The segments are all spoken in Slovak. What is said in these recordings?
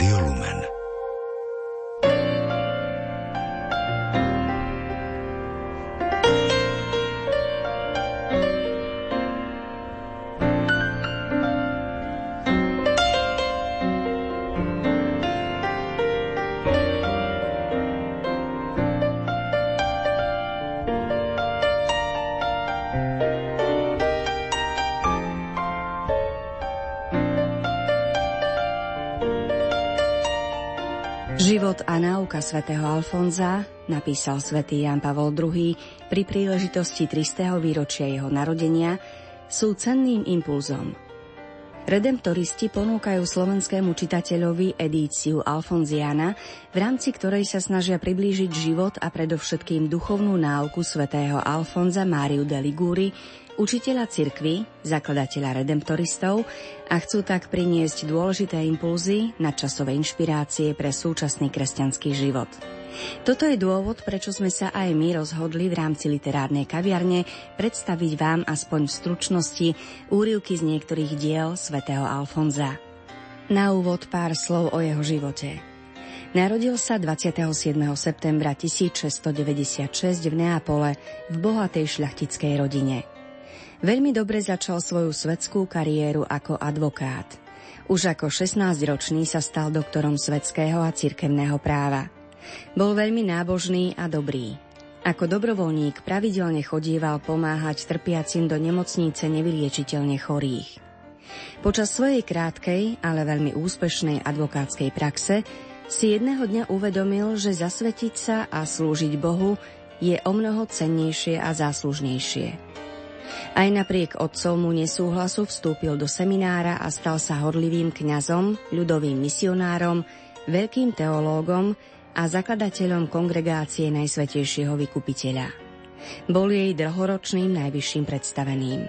Radio svätého Alfonza napísal svätý Jan Pavol II pri príležitosti 300. výročia jeho narodenia sú cenným impulzom. Redemptoristi ponúkajú slovenskému čitateľovi edíciu Alfonziana, v rámci ktorej sa snažia priblížiť život a predovšetkým duchovnú náuku svätého Alfonza Máriu de Liguri, učiteľa cirkvy, zakladateľa redemptoristov a chcú tak priniesť dôležité impulzy na časové inšpirácie pre súčasný kresťanský život. Toto je dôvod, prečo sme sa aj my rozhodli v rámci literárnej kaviarne predstaviť vám aspoň v stručnosti úrivky z niektorých diel svätého Alfonza. Na úvod pár slov o jeho živote. Narodil sa 27. septembra 1696 v Neapole v bohatej šľachtickej rodine. Veľmi dobre začal svoju svetskú kariéru ako advokát. Už ako 16-ročný sa stal doktorom svetského a cirkevného práva. Bol veľmi nábožný a dobrý. Ako dobrovoľník pravidelne chodíval pomáhať trpiacim do nemocnice nevyliečiteľne chorých. Počas svojej krátkej, ale veľmi úspešnej advokátskej praxe si jedného dňa uvedomil, že zasvetiť sa a slúžiť Bohu je o mnoho cennejšie a záslužnejšie. Aj napriek otcovmu nesúhlasu vstúpil do seminára a stal sa horlivým kňazom, ľudovým misionárom, veľkým teológom a zakladateľom kongregácie Najsvetejšieho vykupiteľa. Bol jej dlhoročným najvyšším predstaveným.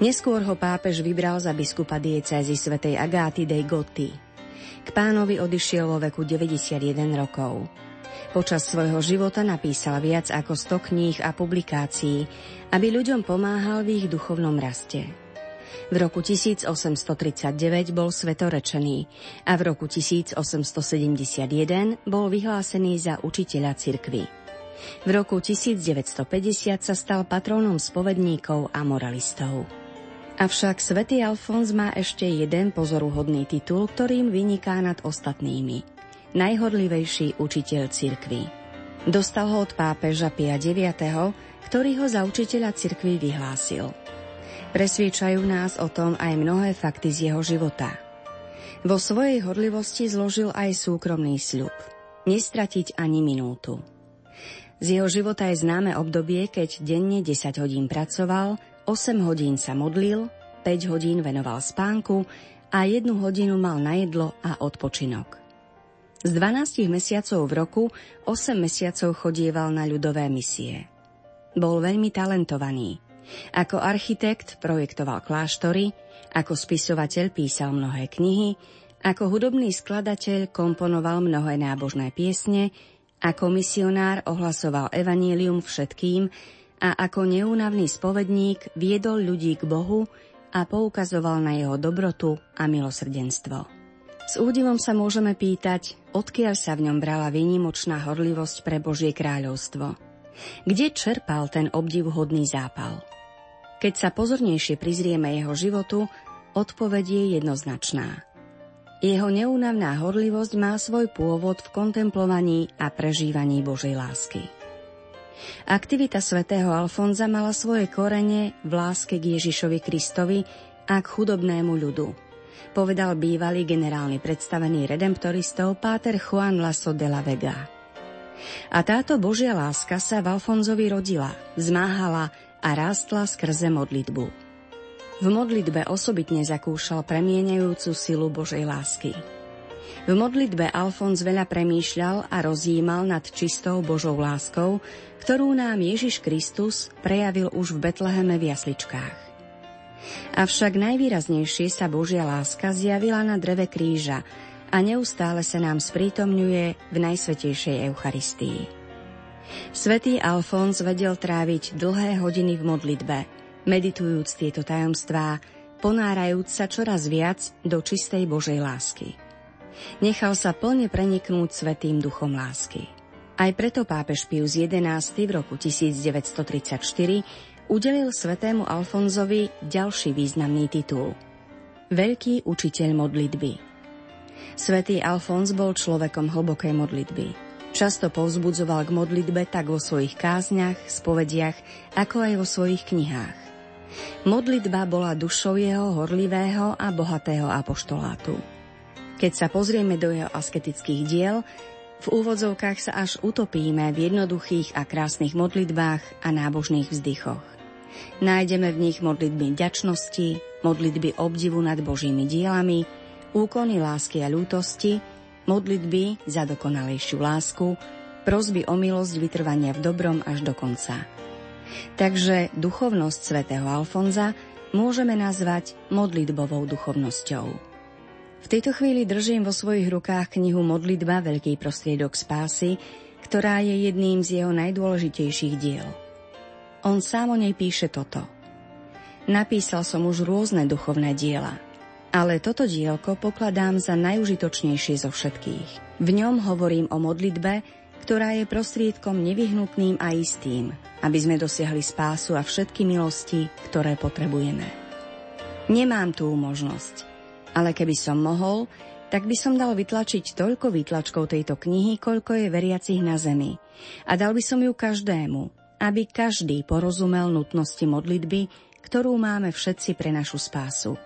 Neskôr ho pápež vybral za biskupa diecézy svätej Agáty dei Gotti. K pánovi odišiel vo veku 91 rokov. Počas svojho života napísal viac ako 100 kníh a publikácií, aby ľuďom pomáhal v ich duchovnom raste. V roku 1839 bol svetorečený a v roku 1871 bol vyhlásený za učiteľa cirkvy. V roku 1950 sa stal patrónom spovedníkov a moralistov. Avšak svätý Alfons má ešte jeden pozoruhodný titul, ktorým vyniká nad ostatnými – najhodlivejší učiteľ cirkvy. Dostal ho od pápeža Pia IX, ktorý ho za učiteľa cirkvy vyhlásil. Presviečajú nás o tom aj mnohé fakty z jeho života. Vo svojej hodlivosti zložil aj súkromný sľub. Nestratiť ani minútu. Z jeho života je známe obdobie, keď denne 10 hodín pracoval, 8 hodín sa modlil, 5 hodín venoval spánku a 1 hodinu mal na jedlo a odpočinok. Z 12 mesiacov v roku 8 mesiacov chodieval na ľudové misie. Bol veľmi talentovaný. Ako architekt projektoval kláštory, ako spisovateľ písal mnohé knihy, ako hudobný skladateľ komponoval mnohé nábožné piesne, ako misionár ohlasoval evanílium všetkým a ako neúnavný spovedník viedol ľudí k Bohu a poukazoval na jeho dobrotu a milosrdenstvo. S údivom sa môžeme pýtať, odkiaľ sa v ňom brala výnimočná horlivosť pre Božie kráľovstvo. Kde čerpal ten obdivhodný zápal? Keď sa pozornejšie prizrieme jeho životu, odpoveď je jednoznačná. Jeho neúnavná horlivosť má svoj pôvod v kontemplovaní a prežívaní Božej lásky. Aktivita svätého Alfonza mala svoje korene v láske k Ježišovi Kristovi a k chudobnému ľudu – povedal bývalý generálny predstavený redemptoristov Páter Juan Lasso de la Vega. A táto Božia láska sa v Alfonzovi rodila, zmáhala a rástla skrze modlitbu. V modlitbe osobitne zakúšal premieňajúcu silu Božej lásky. V modlitbe Alfons veľa premýšľal a rozjímal nad čistou Božou láskou, ktorú nám Ježiš Kristus prejavil už v Betleheme v jasličkách. Avšak najvýraznejšie sa Božia láska zjavila na dreve kríža a neustále sa nám sprítomňuje v Najsvetejšej Eucharistii. Svetý Alfons vedel tráviť dlhé hodiny v modlitbe, meditujúc tieto tajomstvá, ponárajúc sa čoraz viac do čistej Božej lásky. Nechal sa plne preniknúť svetým duchom lásky. Aj preto pápež Pius XI v roku 1934 udelil svetému Alfonzovi ďalší významný titul. Veľký učiteľ modlitby. Svetý Alfons bol človekom hlbokej modlitby. Často povzbudzoval k modlitbe tak vo svojich kázniach, spovediach, ako aj vo svojich knihách. Modlitba bola dušou jeho horlivého a bohatého apoštolátu. Keď sa pozrieme do jeho asketických diel, v úvodzovkách sa až utopíme v jednoduchých a krásnych modlitbách a nábožných vzdychoch. Nájdeme v nich modlitby ďačnosti, modlitby obdivu nad Božími dielami, úkony lásky a ľútosti, modlitby za dokonalejšiu lásku, prosby o milosť vytrvania v dobrom až do konca. Takže duchovnosť svätého Alfonza môžeme nazvať modlitbovou duchovnosťou. V tejto chvíli držím vo svojich rukách knihu Modlitba Veľký prostriedok spásy, ktorá je jedným z jeho najdôležitejších diel. On sám o nej píše toto. Napísal som už rôzne duchovné diela, ale toto dielko pokladám za najužitočnejšie zo všetkých. V ňom hovorím o modlitbe, ktorá je prostriedkom nevyhnutným a istým, aby sme dosiahli spásu a všetky milosti, ktoré potrebujeme. Nemám tú možnosť, ale keby som mohol, tak by som dal vytlačiť toľko výtlačkov tejto knihy, koľko je veriacich na zemi. A dal by som ju každému, aby každý porozumel nutnosti modlitby, ktorú máme všetci pre našu spásu.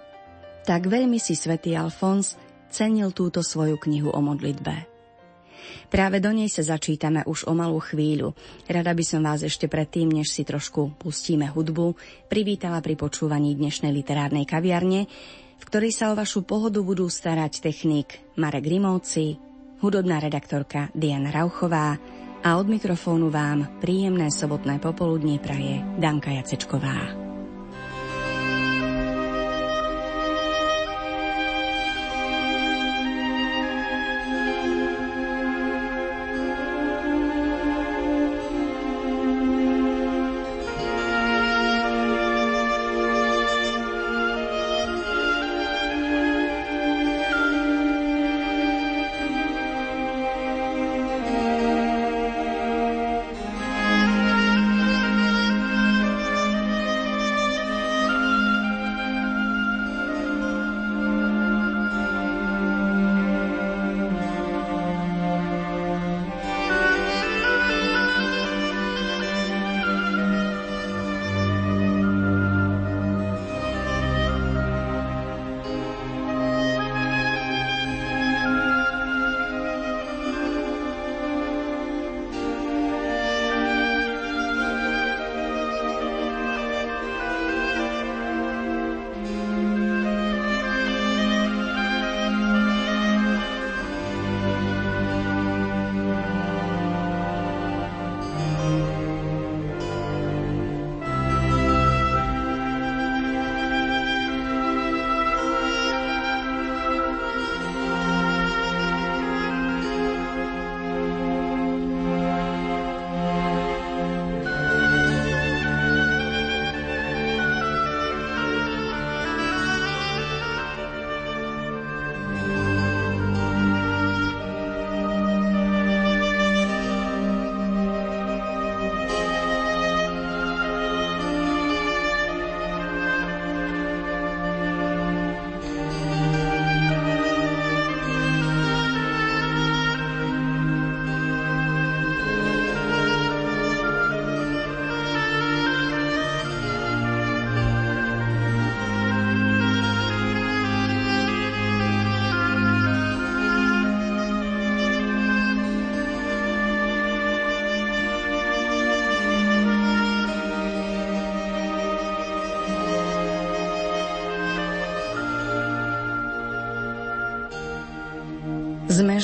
Tak veľmi si svätý Alfons cenil túto svoju knihu o modlitbe. Práve do nej sa začítame už o malú chvíľu. Rada by som vás ešte predtým, než si trošku pustíme hudbu, privítala pri počúvaní dnešnej literárnej kaviarne, v ktorej sa o vašu pohodu budú starať technik Marek Grimovci, hudobná redaktorka Diana Rauchová a od mikrofónu vám príjemné sobotné popoludnie praje Danka Jacečková.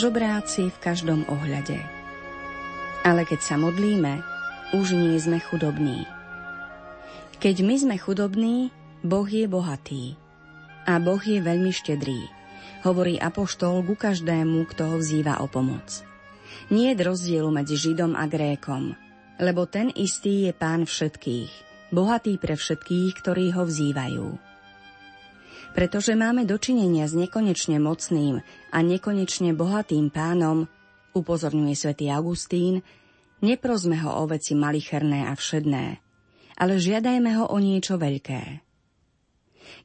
Žobráci v každom ohľade. Ale keď sa modlíme, už nie sme chudobní. Keď my sme chudobní, Boh je bohatý. A Boh je veľmi štedrý, hovorí apoštol ku každému, kto ho vzýva o pomoc. Nie je rozdielu medzi Židom a Grékom, lebo ten istý je pán všetkých, bohatý pre všetkých, ktorí ho vzývajú. Pretože máme dočinenia s nekonečne mocným a nekonečne bohatým pánom, upozorňuje svätý Augustín, neprosme ho o veci malicherné a všedné, ale žiadajme ho o niečo veľké.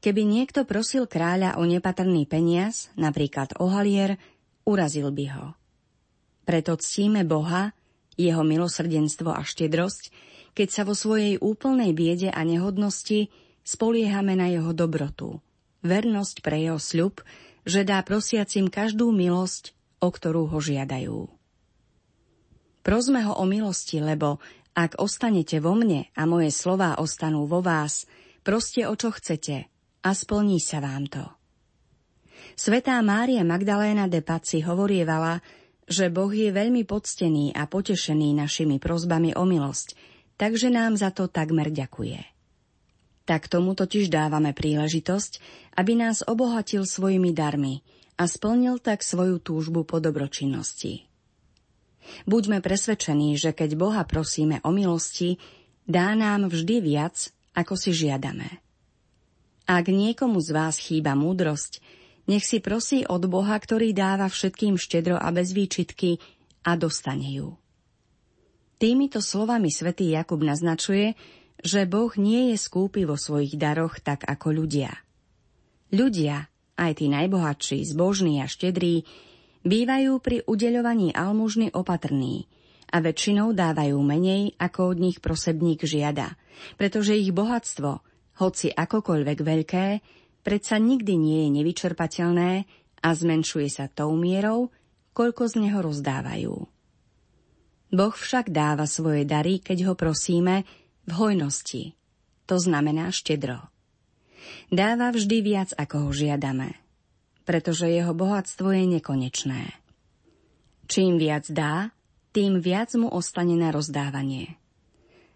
Keby niekto prosil kráľa o nepatrný peniaz, napríklad o halier, urazil by ho. Preto ctíme Boha, jeho milosrdenstvo a štedrosť, keď sa vo svojej úplnej biede a nehodnosti spoliehame na jeho dobrotu, vernosť pre jeho sľub, že dá prosiacim každú milosť, o ktorú ho žiadajú. Prosme ho o milosti, lebo ak ostanete vo mne a moje slová ostanú vo vás, proste o čo chcete a splní sa vám to. Svetá Mária Magdaléna de Paci hovorievala, že Boh je veľmi poctený a potešený našimi prozbami o milosť, takže nám za to takmer ďakuje. Tak tomu totiž dávame príležitosť, aby nás obohatil svojimi darmi a splnil tak svoju túžbu po dobročinnosti. Buďme presvedčení, že keď Boha prosíme o milosti, dá nám vždy viac, ako si žiadame. Ak niekomu z vás chýba múdrosť, nech si prosí od Boha, ktorý dáva všetkým štedro a bez výčitky a dostane ju. Týmito slovami svätý Jakub naznačuje, že Boh nie je skúpy vo svojich daroch tak ako ľudia. Ľudia, aj tí najbohatší, zbožní a štedrí, bývajú pri udeľovaní almužny opatrní a väčšinou dávajú menej, ako od nich prosebník žiada, pretože ich bohatstvo, hoci akokoľvek veľké, predsa nikdy nie je nevyčerpateľné a zmenšuje sa tou mierou, koľko z neho rozdávajú. Boh však dáva svoje dary, keď ho prosíme, v hojnosti, to znamená štedro. Dáva vždy viac, ako ho žiadame, pretože jeho bohatstvo je nekonečné. Čím viac dá, tým viac mu ostane na rozdávanie.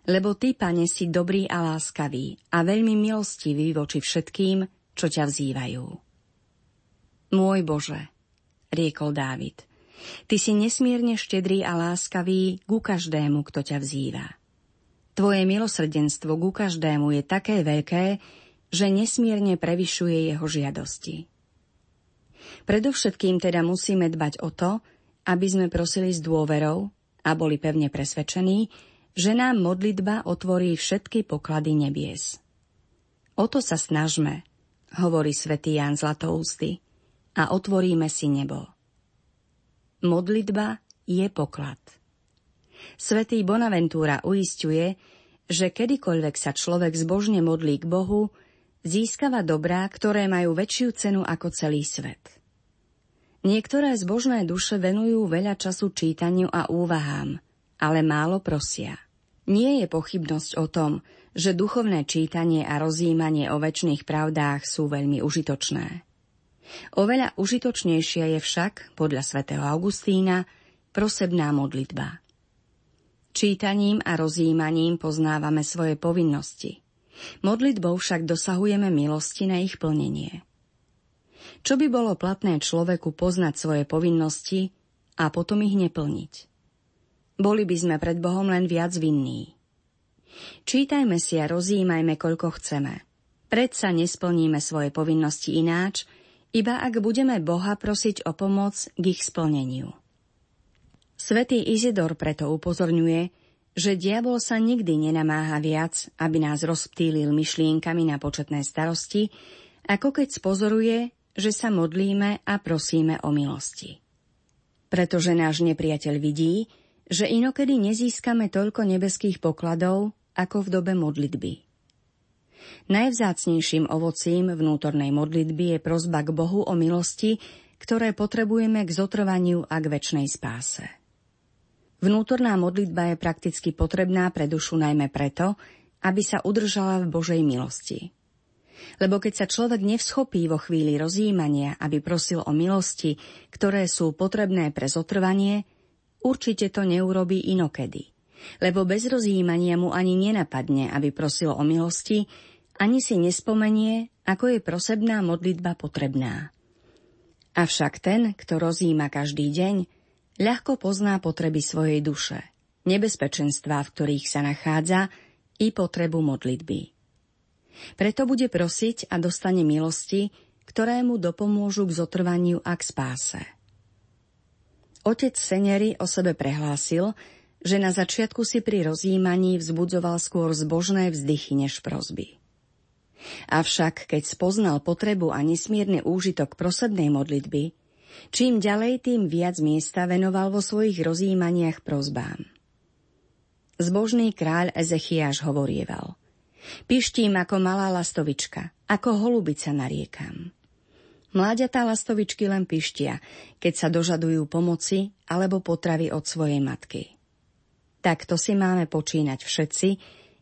Lebo ty, pane, si dobrý a láskavý a veľmi milostivý voči všetkým, čo ťa vzývajú. Môj Bože, riekol Dávid, ty si nesmierne štedrý a láskavý ku každému, kto ťa vzýva. Tvoje milosrdenstvo ku každému je také veľké, že nesmierne prevyšuje jeho žiadosti. Predovšetkým teda musíme dbať o to, aby sme prosili s dôverou a boli pevne presvedčení, že nám modlitba otvorí všetky poklady nebies. O to sa snažme, hovorí svätý Ján Zlatoústy, a otvoríme si nebo. Modlitba je poklad. Svetý Bonaventura uistuje, že kedykoľvek sa človek zbožne modlí k Bohu, získava dobrá, ktoré majú väčšiu cenu ako celý svet. Niektoré zbožné duše venujú veľa času čítaniu a úvahám, ale málo prosia. Nie je pochybnosť o tom, že duchovné čítanie a rozjímanie o väčšných pravdách sú veľmi užitočné. Oveľa užitočnejšia je však, podľa svätého Augustína, prosebná modlitba. Čítaním a rozjímaním poznávame svoje povinnosti. Modlitbou však dosahujeme milosti na ich plnenie. Čo by bolo platné človeku poznať svoje povinnosti a potom ich neplniť? Boli by sme pred Bohom len viac vinní. Čítajme si a rozjímajme, koľko chceme. Predsa nesplníme svoje povinnosti ináč, iba ak budeme Boha prosiť o pomoc k ich splneniu. Svetý Izidor preto upozorňuje, že diabol sa nikdy nenamáha viac, aby nás rozptýlil myšlienkami na početné starosti, ako keď spozoruje, že sa modlíme a prosíme o milosti. Pretože náš nepriateľ vidí, že inokedy nezískame toľko nebeských pokladov, ako v dobe modlitby. Najvzácnejším ovocím vnútornej modlitby je prozba k Bohu o milosti, ktoré potrebujeme k zotrvaniu a k väčšnej spáse. Vnútorná modlitba je prakticky potrebná pre dušu najmä preto, aby sa udržala v Božej milosti. Lebo keď sa človek nevschopí vo chvíli rozjímania, aby prosil o milosti, ktoré sú potrebné pre zotrvanie, určite to neurobí inokedy. Lebo bez rozjímania mu ani nenapadne, aby prosil o milosti, ani si nespomenie, ako je prosebná modlitba potrebná. Avšak ten, kto rozjíma každý deň, ľahko pozná potreby svojej duše, nebezpečenstvá, v ktorých sa nachádza, i potrebu modlitby. Preto bude prosiť a dostane milosti, ktoré mu dopomôžu k zotrvaniu a k spáse. Otec Senery o sebe prehlásil, že na začiatku si pri rozjímaní vzbudzoval skôr zbožné vzdychy než prosby. Avšak, keď spoznal potrebu a nesmierny úžitok prosebnej modlitby, čím ďalej, tým viac miesta venoval vo svojich rozjímaniach prozbám. Zbožný kráľ Ezechiáš hovorieval. Pištím ako malá lastovička, ako holubica nariekam. Mláďatá lastovičky len pištia, keď sa dožadujú pomoci alebo potravy od svojej matky. Takto si máme počínať všetci,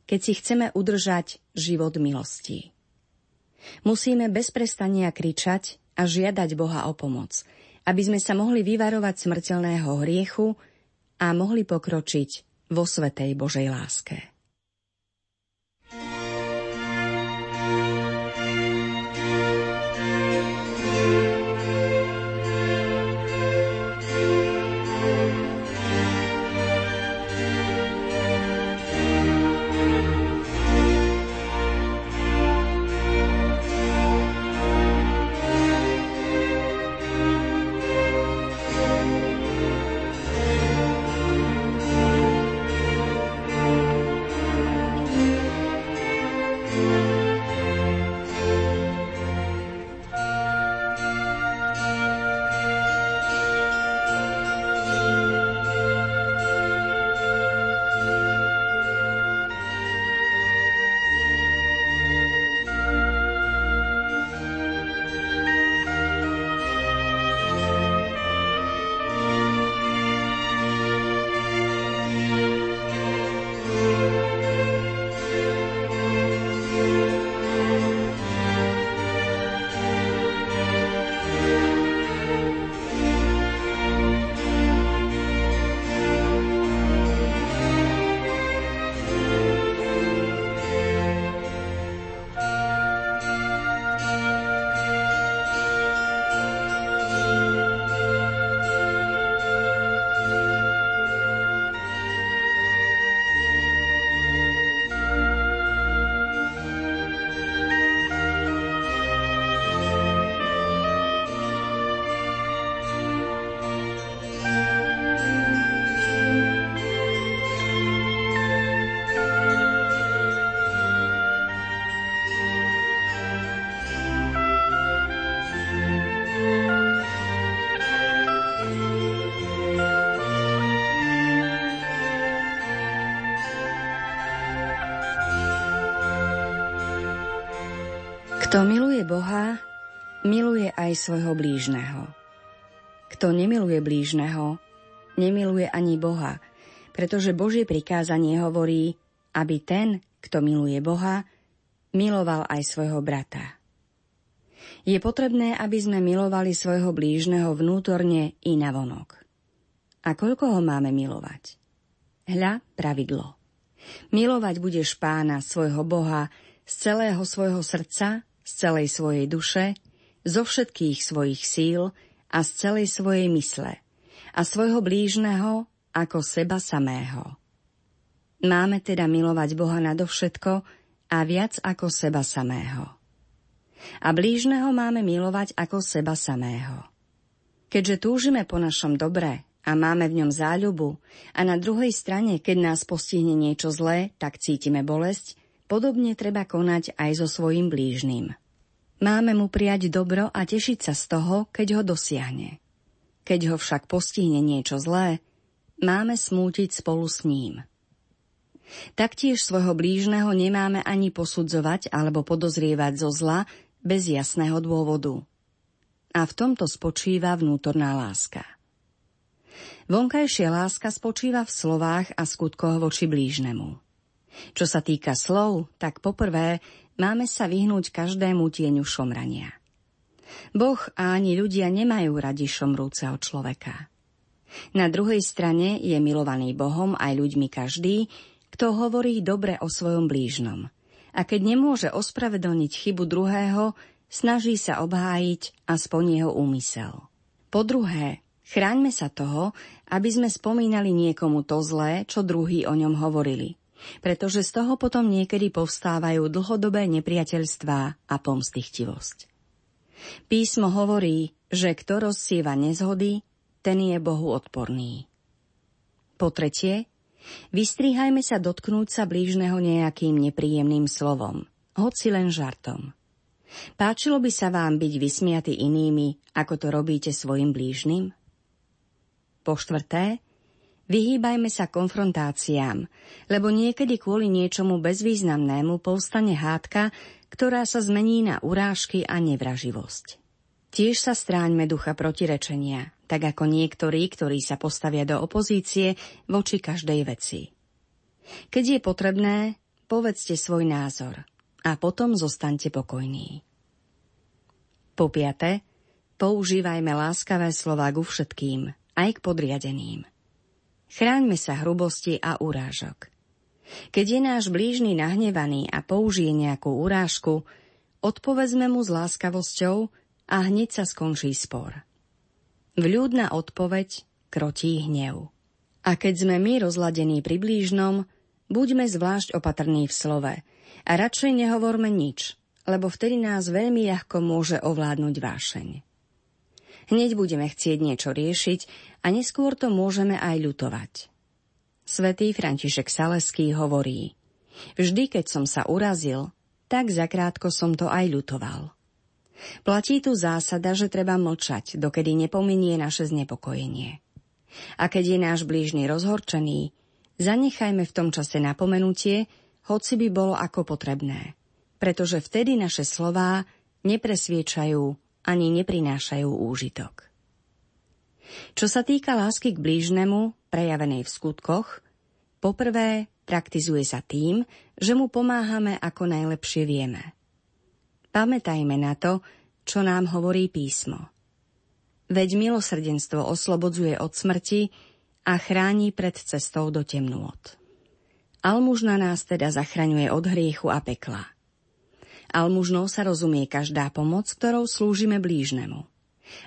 keď si chceme udržať život milostí. Musíme bez prestania kričať a žiadať Boha o pomoc, aby sme sa mohli vyvarovať smrteľného hriechu a mohli pokročiť vo svetej Božej láske. Kto miluje Boha, miluje aj svojho blížneho. Kto nemiluje blížneho, nemiluje ani Boha, pretože Božie prikázanie hovorí, aby ten, kto miluje Boha, miloval aj svojho brata. Je potrebné, aby sme milovali svojho blížneho vnútorne i navonok. A koľko ho máme milovať? Hľa pravidlo. Milovať budeš pána, svojho Boha, z celého svojho srdca, z celej svojej duše, zo všetkých svojich síl a z celej svojej mysle a svojho blížneho ako seba samého. Máme teda milovať Boha nadovšetko a viac ako seba samého. A blížneho máme milovať ako seba samého. Keďže túžime po našom dobre a máme v ňom záľubu a na druhej strane, keď nás postihne niečo zlé, tak cítime bolesť, Podobne treba konať aj so svojim blížnym. Máme mu prijať dobro a tešiť sa z toho, keď ho dosiahne. Keď ho však postihne niečo zlé, máme smútiť spolu s ním. Taktiež svojho blížneho nemáme ani posudzovať alebo podozrievať zo zla bez jasného dôvodu. A v tomto spočíva vnútorná láska. Vonkajšia láska spočíva v slovách a skutkoch voči blížnemu. Čo sa týka slov, tak poprvé máme sa vyhnúť každému tieňu šomrania. Boh a ani ľudia nemajú radi šomrúceho človeka. Na druhej strane je milovaný Bohom aj ľuďmi každý, kto hovorí dobre o svojom blížnom. A keď nemôže ospravedlniť chybu druhého, snaží sa obhájiť aspoň jeho úmysel. Po druhé, chráňme sa toho, aby sme spomínali niekomu to zlé, čo druhý o ňom hovorili – pretože z toho potom niekedy povstávajú dlhodobé nepriateľstvá a pomstichtivosť. Písmo hovorí, že kto rozsieva nezhody, ten je Bohu odporný. Po tretie, vystrihajme sa dotknúť sa blížneho nejakým nepríjemným slovom, hoci len žartom. Páčilo by sa vám byť vysmiaty inými, ako to robíte svojim blížnym? Po štvrté, vyhýbajme sa konfrontáciám, lebo niekedy kvôli niečomu bezvýznamnému povstane hádka, ktorá sa zmení na urážky a nevraživosť. Tiež sa stráňme ducha protirečenia, tak ako niektorí, ktorí sa postavia do opozície voči každej veci. Keď je potrebné, povedzte svoj názor a potom zostaňte pokojní. Po piate, používajme láskavé slova ku všetkým, aj k podriadeným. Chráňme sa hrubosti a urážok. Keď je náš blížny nahnevaný a použije nejakú urážku, odpovedzme mu s láskavosťou a hneď sa skončí spor. Vľúdna odpoveď krotí hnev. A keď sme my rozladení pri blížnom, buďme zvlášť opatrní v slove a radšej nehovorme nič, lebo vtedy nás veľmi ľahko môže ovládnuť vášeň. Hneď budeme chcieť niečo riešiť a neskôr to môžeme aj ľutovať. Svetý František Saleský hovorí, vždy keď som sa urazil, tak zakrátko som to aj ľutoval. Platí tu zásada, že treba mlčať, dokedy nepominie naše znepokojenie. A keď je náš blížny rozhorčený, zanechajme v tom čase napomenutie, hoci by bolo ako potrebné, pretože vtedy naše slová nepresviečajú ani neprinášajú úžitok. Čo sa týka lásky k blížnemu, prejavenej v skutkoch, poprvé praktizuje sa tým, že mu pomáhame ako najlepšie vieme – Pamätajme na to, čo nám hovorí písmo. Veď milosrdenstvo oslobodzuje od smrti a chráni pred cestou do temnôt. Almužna nás teda zachraňuje od hriechu a pekla. Almužnou sa rozumie každá pomoc, ktorou slúžime blížnemu.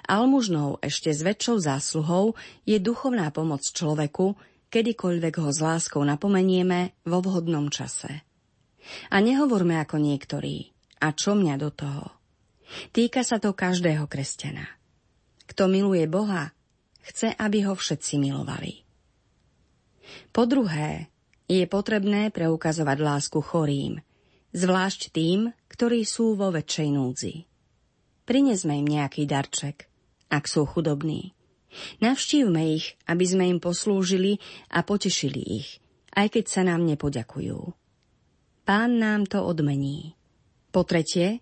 Almužnou ešte s väčšou zásluhou je duchovná pomoc človeku, kedykoľvek ho s láskou napomenieme vo vhodnom čase. A nehovorme ako niektorí. A čo mňa do toho? Týka sa to každého kresťana. Kto miluje Boha, chce, aby ho všetci milovali. Po druhé, je potrebné preukazovať lásku chorým, zvlášť tým, ktorí sú vo väčšej núdzi. Prinesme im nejaký darček, ak sú chudobní. Navštívme ich, aby sme im poslúžili a potešili ich, aj keď sa nám nepoďakujú. Pán nám to odmení. Po tretie,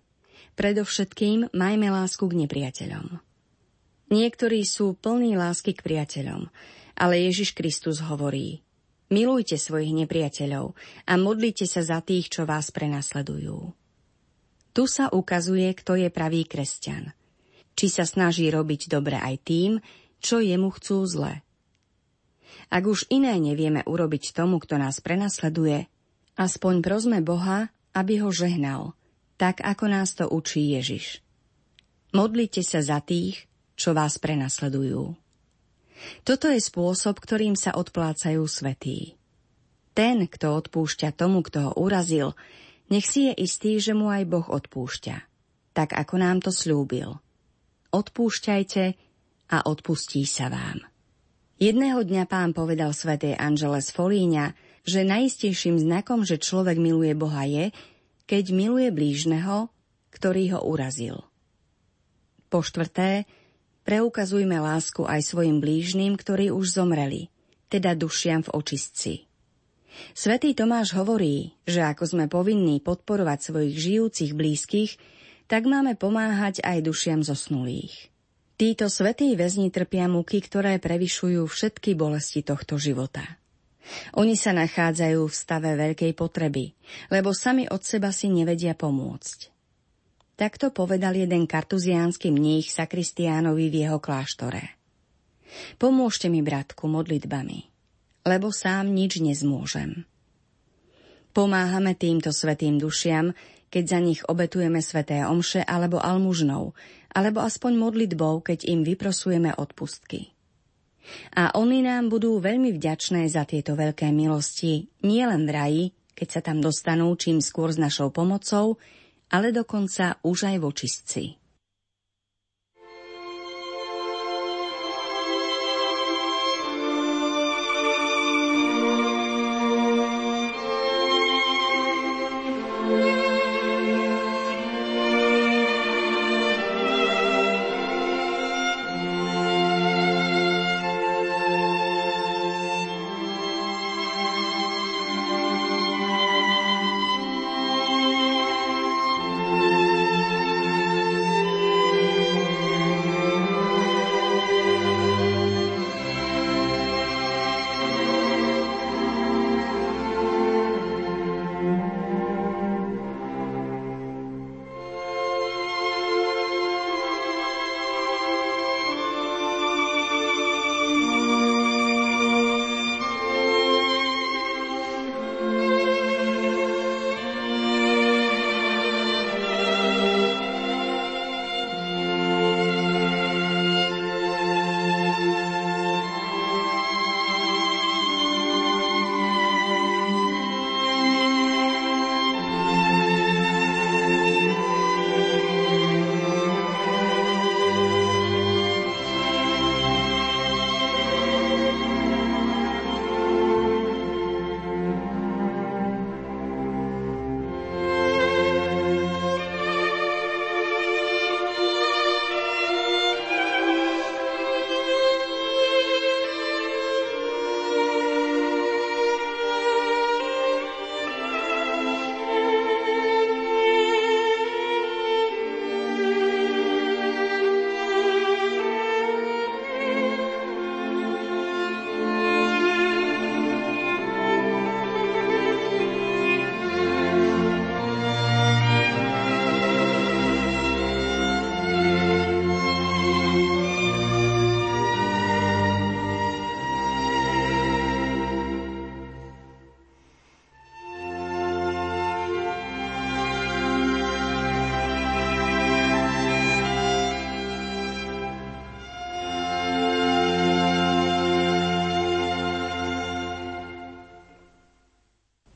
predovšetkým majme lásku k nepriateľom. Niektorí sú plní lásky k priateľom, ale Ježiš Kristus hovorí Milujte svojich nepriateľov a modlite sa za tých, čo vás prenasledujú. Tu sa ukazuje, kto je pravý kresťan. Či sa snaží robiť dobre aj tým, čo jemu chcú zle. Ak už iné nevieme urobiť tomu, kto nás prenasleduje, aspoň prosme Boha, aby ho žehnal – tak ako nás to učí Ježiš. Modlite sa za tých, čo vás prenasledujú. Toto je spôsob, ktorým sa odplácajú svetí. Ten, kto odpúšťa tomu, kto ho urazil, nech si je istý, že mu aj Boh odpúšťa, tak ako nám to slúbil. Odpúšťajte a odpustí sa vám. Jedného dňa pán povedal svätej Angele z Folíňa, že najistejším znakom, že človek miluje Boha je, keď miluje blížneho, ktorý ho urazil. Po štvrté, preukazujme lásku aj svojim blížnym, ktorí už zomreli, teda dušiam v očistci. Svetý Tomáš hovorí, že ako sme povinní podporovať svojich žijúcich blízkych, tak máme pomáhať aj dušiam zosnulých. Títo svetí väzni trpia muky, ktoré prevyšujú všetky bolesti tohto života. Oni sa nachádzajú v stave veľkej potreby, lebo sami od seba si nevedia pomôcť. Takto povedal jeden kartuziánsky mních Sakristiánovi v jeho kláštore. Pomôžte mi, bratku, modlitbami, lebo sám nič nezmôžem. Pomáhame týmto svetým dušiam, keď za nich obetujeme sveté omše alebo almužnou, alebo aspoň modlitbou, keď im vyprosujeme odpustky. A oni nám budú veľmi vďačné za tieto veľké milosti, nielen v raji, keď sa tam dostanú čím skôr s našou pomocou, ale dokonca už aj v očistci.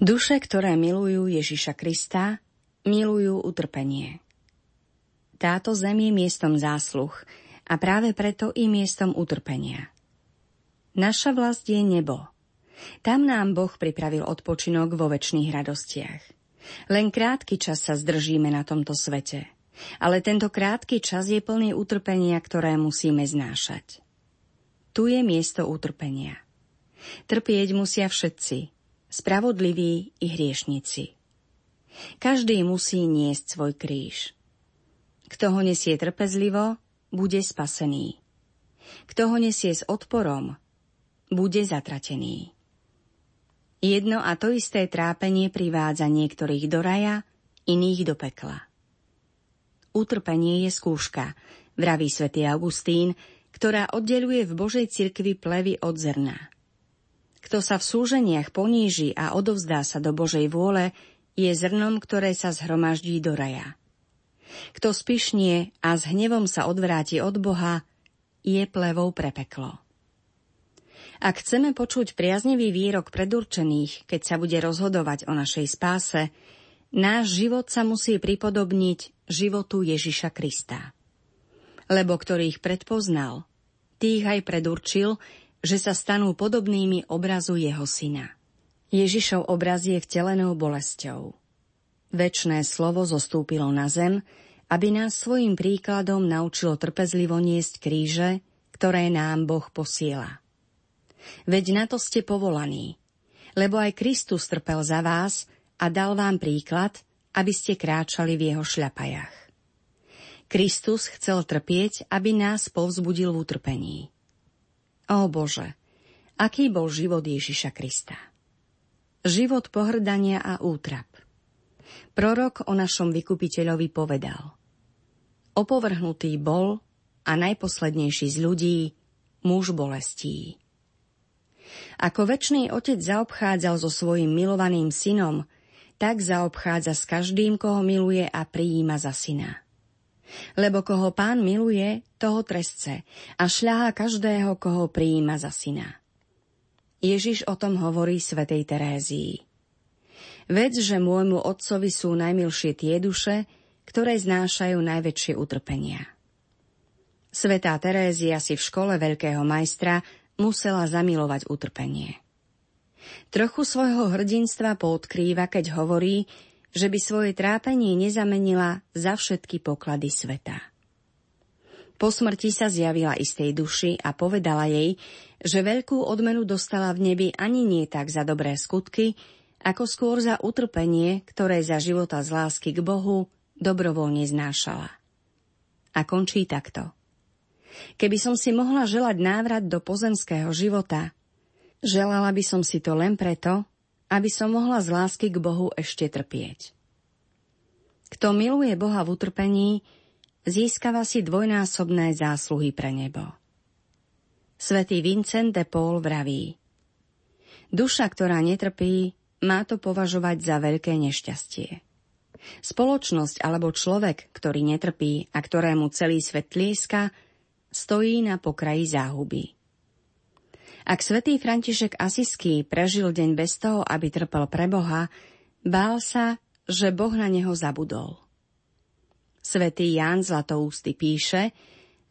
Duše, ktoré milujú Ježiša Krista, milujú utrpenie. Táto zem je miestom zásluh a práve preto i miestom utrpenia. Naša vlast je nebo. Tam nám Boh pripravil odpočinok vo väčšných radostiach. Len krátky čas sa zdržíme na tomto svete, ale tento krátky čas je plný utrpenia, ktoré musíme znášať. Tu je miesto utrpenia. Trpieť musia všetci, spravodliví i hriešnici. Každý musí niesť svoj kríž. Kto ho nesie trpezlivo, bude spasený. Kto ho nesie s odporom, bude zatratený. Jedno a to isté trápenie privádza niektorých do raja, iných do pekla. Utrpenie je skúška, vraví svätý Augustín, ktorá oddeluje v Božej cirkvi plevy od zrna. Kto sa v súženiach poníži a odovzdá sa do Božej vôle, je zrnom, ktoré sa zhromaždí do raja. Kto spišnie a s hnevom sa odvráti od Boha, je plevou pre peklo. Ak chceme počuť priaznivý výrok predurčených, keď sa bude rozhodovať o našej spáse, náš život sa musí pripodobniť životu Ježiša Krista. Lebo ktorých predpoznal, tých aj predurčil, že sa stanú podobnými obrazu jeho syna. Ježišov obraz je vtelenou bolesťou. Večné slovo zostúpilo na zem, aby nás svojim príkladom naučilo trpezlivo niesť kríže, ktoré nám Boh posiela. Veď na to ste povolaní, lebo aj Kristus trpel za vás a dal vám príklad, aby ste kráčali v jeho šľapajach. Kristus chcel trpieť, aby nás povzbudil v utrpení. Ó Bože, aký bol život Ježiša Krista? Život pohrdania a útrap. Prorok o našom vykupiteľovi povedal Opovrhnutý bol a najposlednejší z ľudí muž bolestí. Ako väčší otec zaobchádzal so svojim milovaným synom, tak zaobchádza s každým, koho miluje a prijíma za syna. Lebo koho pán miluje, toho trestce a šľahá každého, koho prijíma za syna. Ježiš o tom hovorí svätej Terézii. Vec, že môjmu otcovi sú najmilšie tie duše, ktoré znášajú najväčšie utrpenia. Svetá Terézia si v škole veľkého majstra musela zamilovať utrpenie. Trochu svojho hrdinstva poodkrýva, keď hovorí, že by svoje trápenie nezamenila za všetky poklady sveta. Po smrti sa zjavila istej duši a povedala jej, že veľkú odmenu dostala v nebi ani nie tak za dobré skutky, ako skôr za utrpenie, ktoré za života z lásky k Bohu dobrovoľne znášala. A končí takto. Keby som si mohla želať návrat do pozemského života, želala by som si to len preto, aby som mohla z lásky k Bohu ešte trpieť. Kto miluje Boha v utrpení, získava si dvojnásobné zásluhy pre nebo. Svetý Vincent de Paul vraví Duša, ktorá netrpí, má to považovať za veľké nešťastie. Spoločnosť alebo človek, ktorý netrpí a ktorému celý svet tlieska, stojí na pokraji záhuby. Ak svätý František Asiský prežil deň bez toho, aby trpel pre Boha, bál sa, že Boh na neho zabudol. Svetý Ján Zlatoústy píše,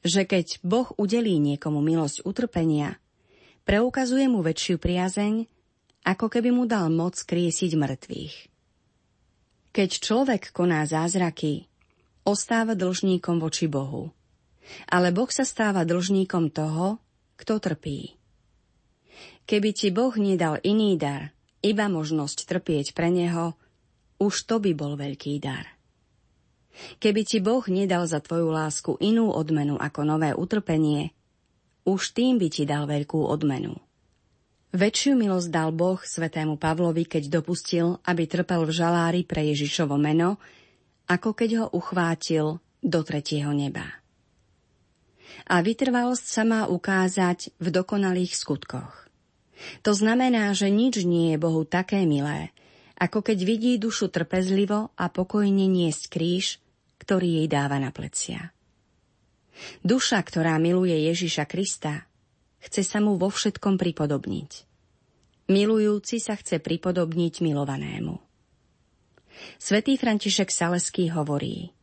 že keď Boh udelí niekomu milosť utrpenia, preukazuje mu väčšiu priazeň, ako keby mu dal moc kriesiť mŕtvych. Keď človek koná zázraky, ostáva dlžníkom voči Bohu. Ale Boh sa stáva dlžníkom toho, kto trpí. Keby ti Boh nedal iný dar, iba možnosť trpieť pre Neho, už to by bol veľký dar. Keby ti Boh nedal za tvoju lásku inú odmenu ako nové utrpenie, už tým by ti dal veľkú odmenu. Väčšiu milosť dal Boh svetému Pavlovi, keď dopustil, aby trpel v žalári pre Ježišovo meno, ako keď ho uchvátil do tretieho neba. A vytrvalosť sa má ukázať v dokonalých skutkoch. To znamená, že nič nie je Bohu také milé, ako keď vidí dušu trpezlivo a pokojne niesť kríž, ktorý jej dáva na plecia. Duša, ktorá miluje Ježiša Krista, chce sa mu vo všetkom pripodobniť. Milujúci sa chce pripodobniť milovanému. Svetý František Saleský hovorí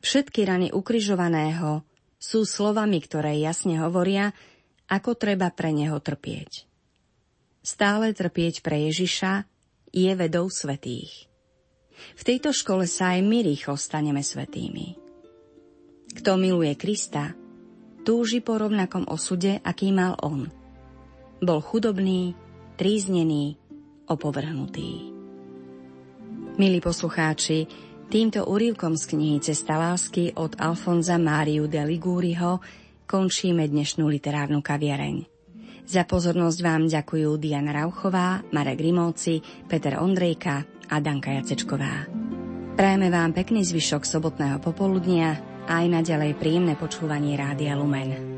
Všetky rany ukrižovaného sú slovami, ktoré jasne hovoria, ako treba pre neho trpieť. Stále trpieť pre Ježiša je vedou svetých. V tejto škole sa aj my rýchlo staneme svetými. Kto miluje Krista, túži po rovnakom osude, aký mal on. Bol chudobný, tríznený, opovrhnutý. Milí poslucháči, týmto úrivkom z knihy Cesta lásky od Alfonza Máriu de Ligúriho končíme dnešnú literárnu kaviareň. Za pozornosť vám ďakujú Diana Rauchová, Marek Rimovci, Peter Ondrejka a Danka Jacečková. Prajeme vám pekný zvyšok sobotného popoludnia, aj naďalej príjemné počúvanie Rádia Lumen.